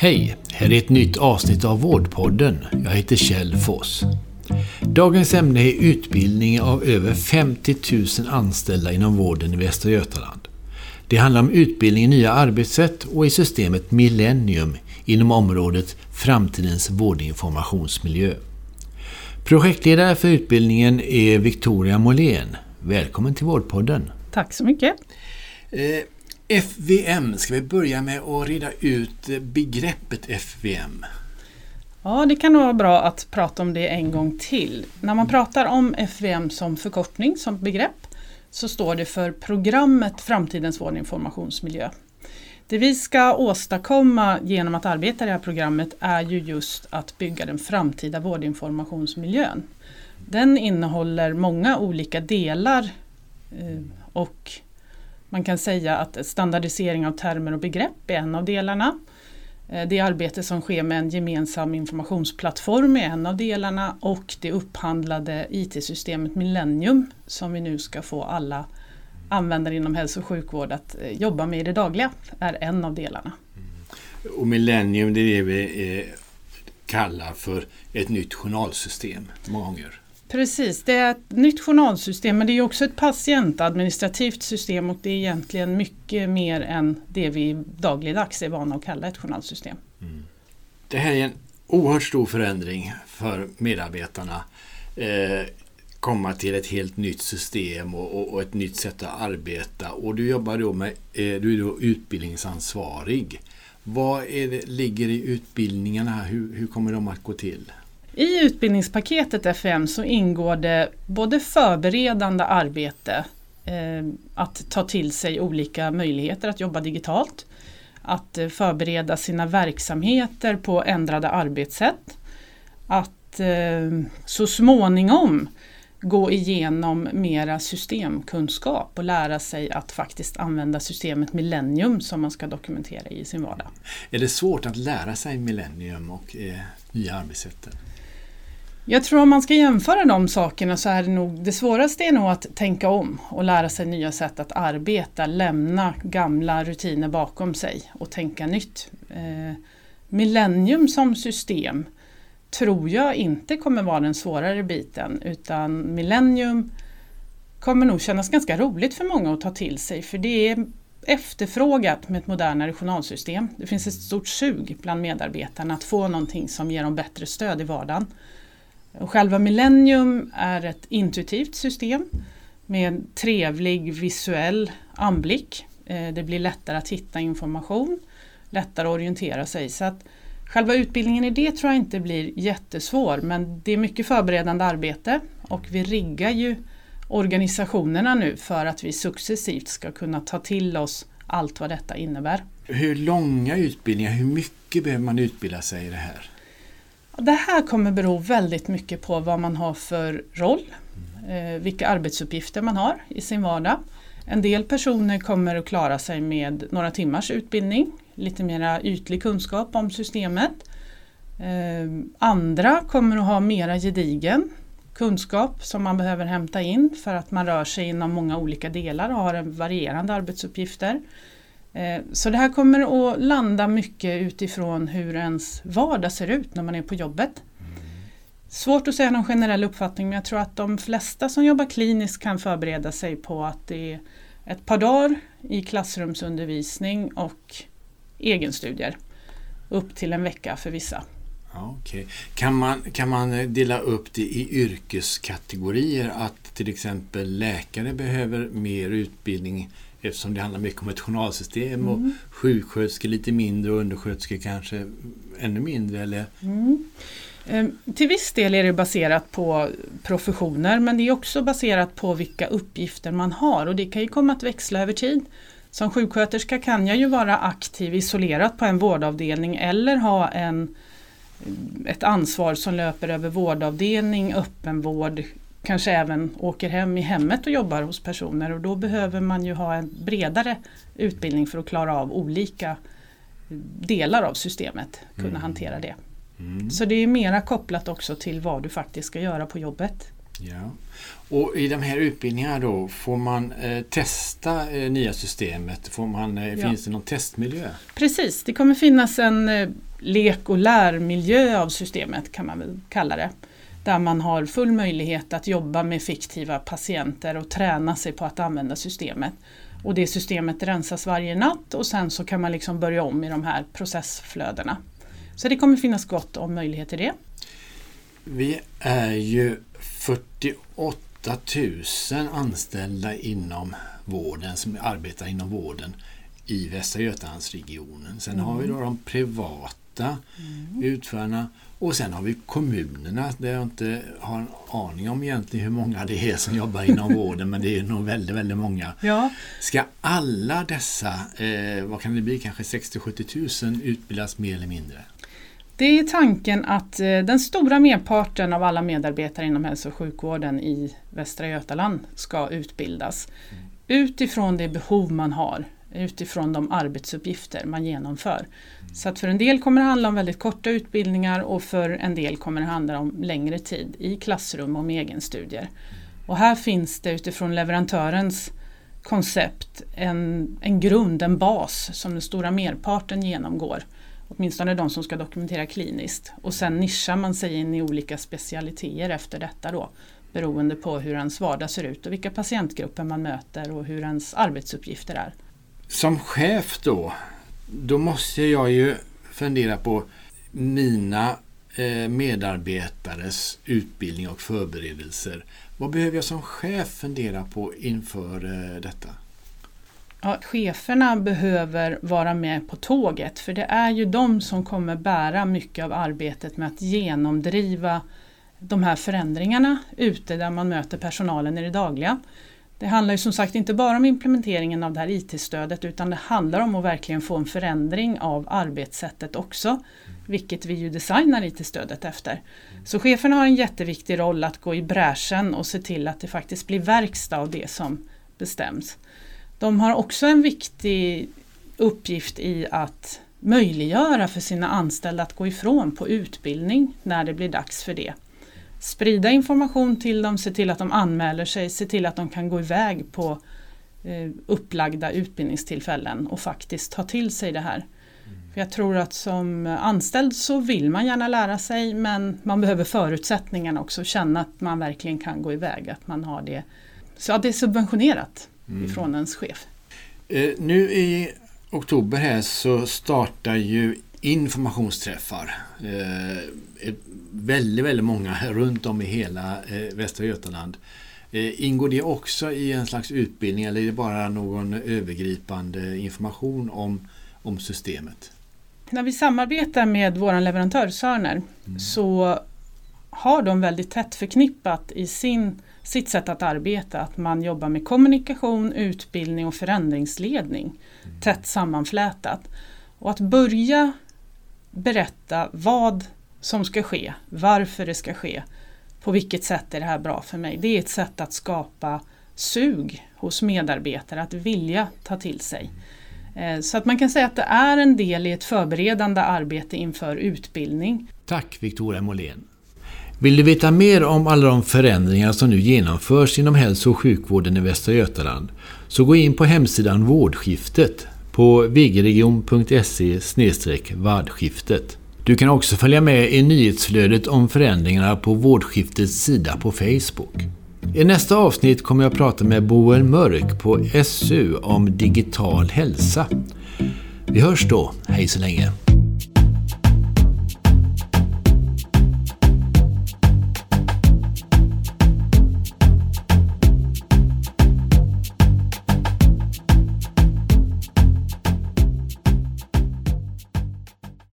Hej! Här är ett nytt avsnitt av Vårdpodden. Jag heter Kjell Foss. Dagens ämne är utbildning av över 50 000 anställda inom vården i Västra Götaland. Det handlar om utbildning i nya arbetssätt och i systemet Millennium inom området Framtidens vårdinformationsmiljö. Projektledare för utbildningen är Victoria Molén. Välkommen till Vårdpodden. Tack så mycket. Eh, FVM, ska vi börja med att reda ut begreppet FVM? Ja, det kan nog vara bra att prata om det en gång till. När man pratar om FVM som förkortning, som begrepp, så står det för programmet Framtidens vårdinformationsmiljö. Det vi ska åstadkomma genom att arbeta i det här programmet är ju just att bygga den framtida vårdinformationsmiljön. Den innehåller många olika delar eh, och man kan säga att standardisering av termer och begrepp är en av delarna. Eh, det arbete som sker med en gemensam informationsplattform är en av delarna och det upphandlade IT-systemet Millennium som vi nu ska få alla användare inom hälso och sjukvård att eh, jobba med i det dagliga är en av delarna. Och Millennium det är det vi eh, kallar för ett nytt journalsystem många gånger. Precis, det är ett nytt journalsystem men det är också ett patientadministrativt system och det är egentligen mycket mer än det vi dagligdags är vana att kalla ett journalsystem. Mm. Det här är en oerhört stor förändring för medarbetarna. Eh, komma till ett helt nytt system och, och, och, ett nytt sätt att arbeta. Och du jobbar då med, eh, du är då utbildningsansvarig. Vad det, ligger i utbildningarna? Hur, hur kommer de att gå till? I utbildningspaketet FM så ingår det både förberedande arbete, eh, att ta till sig olika möjligheter att jobba digitalt, att eh, förbereda sina verksamheter på ändrade arbetssätt, att eh, så småningom gå igenom mera systemkunskap och lära sig att faktiskt använda systemet Millennium som man ska dokumentera i sin vardag. Är det svårt att lära sig Millennium och eh, nya arbetssätt? Jag tror om man ska jämföra de sakerna så är det nog det svåraste är nog att tänka om och lära sig nya sätt att arbeta, lämna gamla rutiner bakom sig och tänka nytt. Eh, Millennium som system tror jag inte kommer vara den svårare biten utan Millennium kommer nog kännas ganska roligt för många att ta till sig för det är efterfrågat med ett modernare journalsystem. Det finns ett stort sug bland medarbetarna att få någonting som ger dem bättre stöd i vardagen. Och själva Millennium är ett intuitivt system med en trevlig visuell anblick. Eh, det blir lättare att hitta information, lättare att orientera sig. Så att själva utbildningen i det tror jag inte blir jättesvår men det är mycket förberedande arbete och vi riggar ju organisationerna nu för att vi successivt ska kunna ta till oss allt vad detta innebär. Hur långa utbildningar, hur mycket behöver man utbilda sig i det här? Det här kommer bero väldigt mycket på vad man har för roll, eh, vilka arbetsuppgifter man har i sin vardag. En del personer kommer att klara sig med några timmars utbildning, lite mera ytlig kunskap om systemet. Ehm, andra kommer att ha mera gedigen kunskap som man behöver hämta in för att man rör sig inom många olika delar och har varierande arbetsuppgifter. Eh, så det här kommer att landa mycket utifrån hur ens vardag ser ut när man är på jobbet. Svårt att säga någon generell uppfattning men jag tror att de flesta som jobbar kliniskt kan förbereda sig på att det är ett par dagar i klassrumsundervisning och egenstudier. Upp till en vecka för vissa. okay. kan, man, kan man eh, dela upp det i yrkeskategorier? Att till exempel läkare behöver mer utbildning Eftersom det handlar mycket om ett journalsystem mm. och sjuksköterskor lite mindre och undersköterskor kanske ännu mindre. Eller? Mm. Ehm, till viss del är det baserat på professioner men det är också baserat på vilka uppgifter man har och det kan ju komma att växla över tid. Som sjuksköterska kan jag ju vara aktiv isolerat på en vårdavdelning eller ha en, ett ansvar som löper över vårdavdelning, öppenvård, kanske även åker hem i hemmet och jobbar hos personer och då behöver man ju ha en bredare utbildning för att klara av olika delar av systemet, kunna mm. hantera det. Mm. Så det är mera kopplat också till vad du faktiskt ska göra på jobbet. Ja. Och i de här utbildningarna då, får man eh, testa eh, nya systemet? Får man, eh, ja. Finns det någon testmiljö? Precis, det kommer finnas en eh, lek och lärmiljö av systemet kan man väl kalla det. Där man har full möjlighet att jobba med fiktiva patienter och träna sig på att använda systemet. Och det systemet rensas varje natt och sen så kan man liksom börja om i de här processflödena. Så det kommer finnas gott om möjlighet till det. Vi är ju 48 000 anställda inom vården som arbetar inom vården i Västra Götalandsregionen. Sen mm. har vi då de privata mm. utförarna och sen har vi kommunerna där jag inte har en aning om egentligen hur många det är som jobbar inom vården men det är nog väldigt, väldigt många. Ja. Ska alla dessa, eh, vad kan det bli, kanske 60-70 000 utbildas mer eller mindre? Det är tanken att eh, den stora merparten av alla medarbetare inom hälso och sjukvården i Västra Götaland ska utbildas mm. utifrån det behov man har, utifrån de arbetsuppgifter man genomför. Så att för en del kommer det handla om väldigt korta utbildningar och för en del kommer det handla om längre tid i klassrum och med egenstudier. Och här finns det utifrån leverantörens koncept en, en grund, en bas som den stora merparten genomgår Åtminstone de som ska dokumentera kliniskt. Och sen nischar man sig in i olika specialiteter efter detta då. Beroende på hur ens vardag ser ut och vilka patientgrupper man möter och hur ens arbetsuppgifter är. Som chef då, då måste jag ju fundera på mina eh, medarbetares utbildning och förberedelser. Vad behöver jag som chef fundera på inför eh, detta? ja, cheferna behöver vara med på tåget för det är ju de som kommer bära mycket av arbetet med att genomdriva de här förändringarna ute där man möter personalen i det dagliga. Det handlar ju som sagt inte bara om implementeringen av det här IT-stödet utan det handlar om att verkligen få en förändring av arbetssättet också. Vilket vi ju designar IT-stödet efter. Så cheferna har en jätteviktig roll att gå i bräschen och se till att det faktiskt blir verkstad av det som bestäms. De har också en viktig uppgift i att möjliggöra för sina anställda att gå ifrån på utbildning när det blir dags för det. Sprida information till dem, se till att de anmäler sig, se till att de kan gå iväg på eh, upplagda utbildningstillfällen och faktiskt ta till sig det här. Mm. För jag tror att som anställd så vill man gärna lära sig men man behöver förutsättningarna också, känna att man verkligen kan gå iväg, att man har det. Så att det är subventionerat mm. ifrån ens chef. Eh, nu i oktober här så startar ju informationsträffar. Eh, väldigt, väldigt många runt om i hela eh, Västra Götaland. Eh, ingår det också i en slags utbildning eller är det bara någon övergripande information om, om systemet? När vi samarbetar med vår leverantör Sörner mm. så har de väldigt tätt förknippat i sin sitt sätt att arbeta, att man jobbar med kommunikation, utbildning och förändringsledning mm. tätt sammanflätat. Och att börja berätta vad som ska ske, varför det ska ske, på vilket sätt är det här bra för mig. Det är ett sätt att skapa sug hos medarbetare, att vilja ta till sig. Eh, så att man kan säga att det är en del i ett förberedande arbete inför utbildning. Tack Victoria Molén. Vill du veta mer om alla de förändringar som nu genomförs inom hälso och sjukvården i Västra Götaland så gå in på hemsidan Vårdskiftet på vgregion.se vardskiftet. Du kan också följa med i nyhetsflödet om förändringarna på Vårdskiftets sida på Facebook. I nästa avsnitt kommer jag att prata med Boel Mörk på SU om digital hälsa. Vi hörs då. Hej så länge!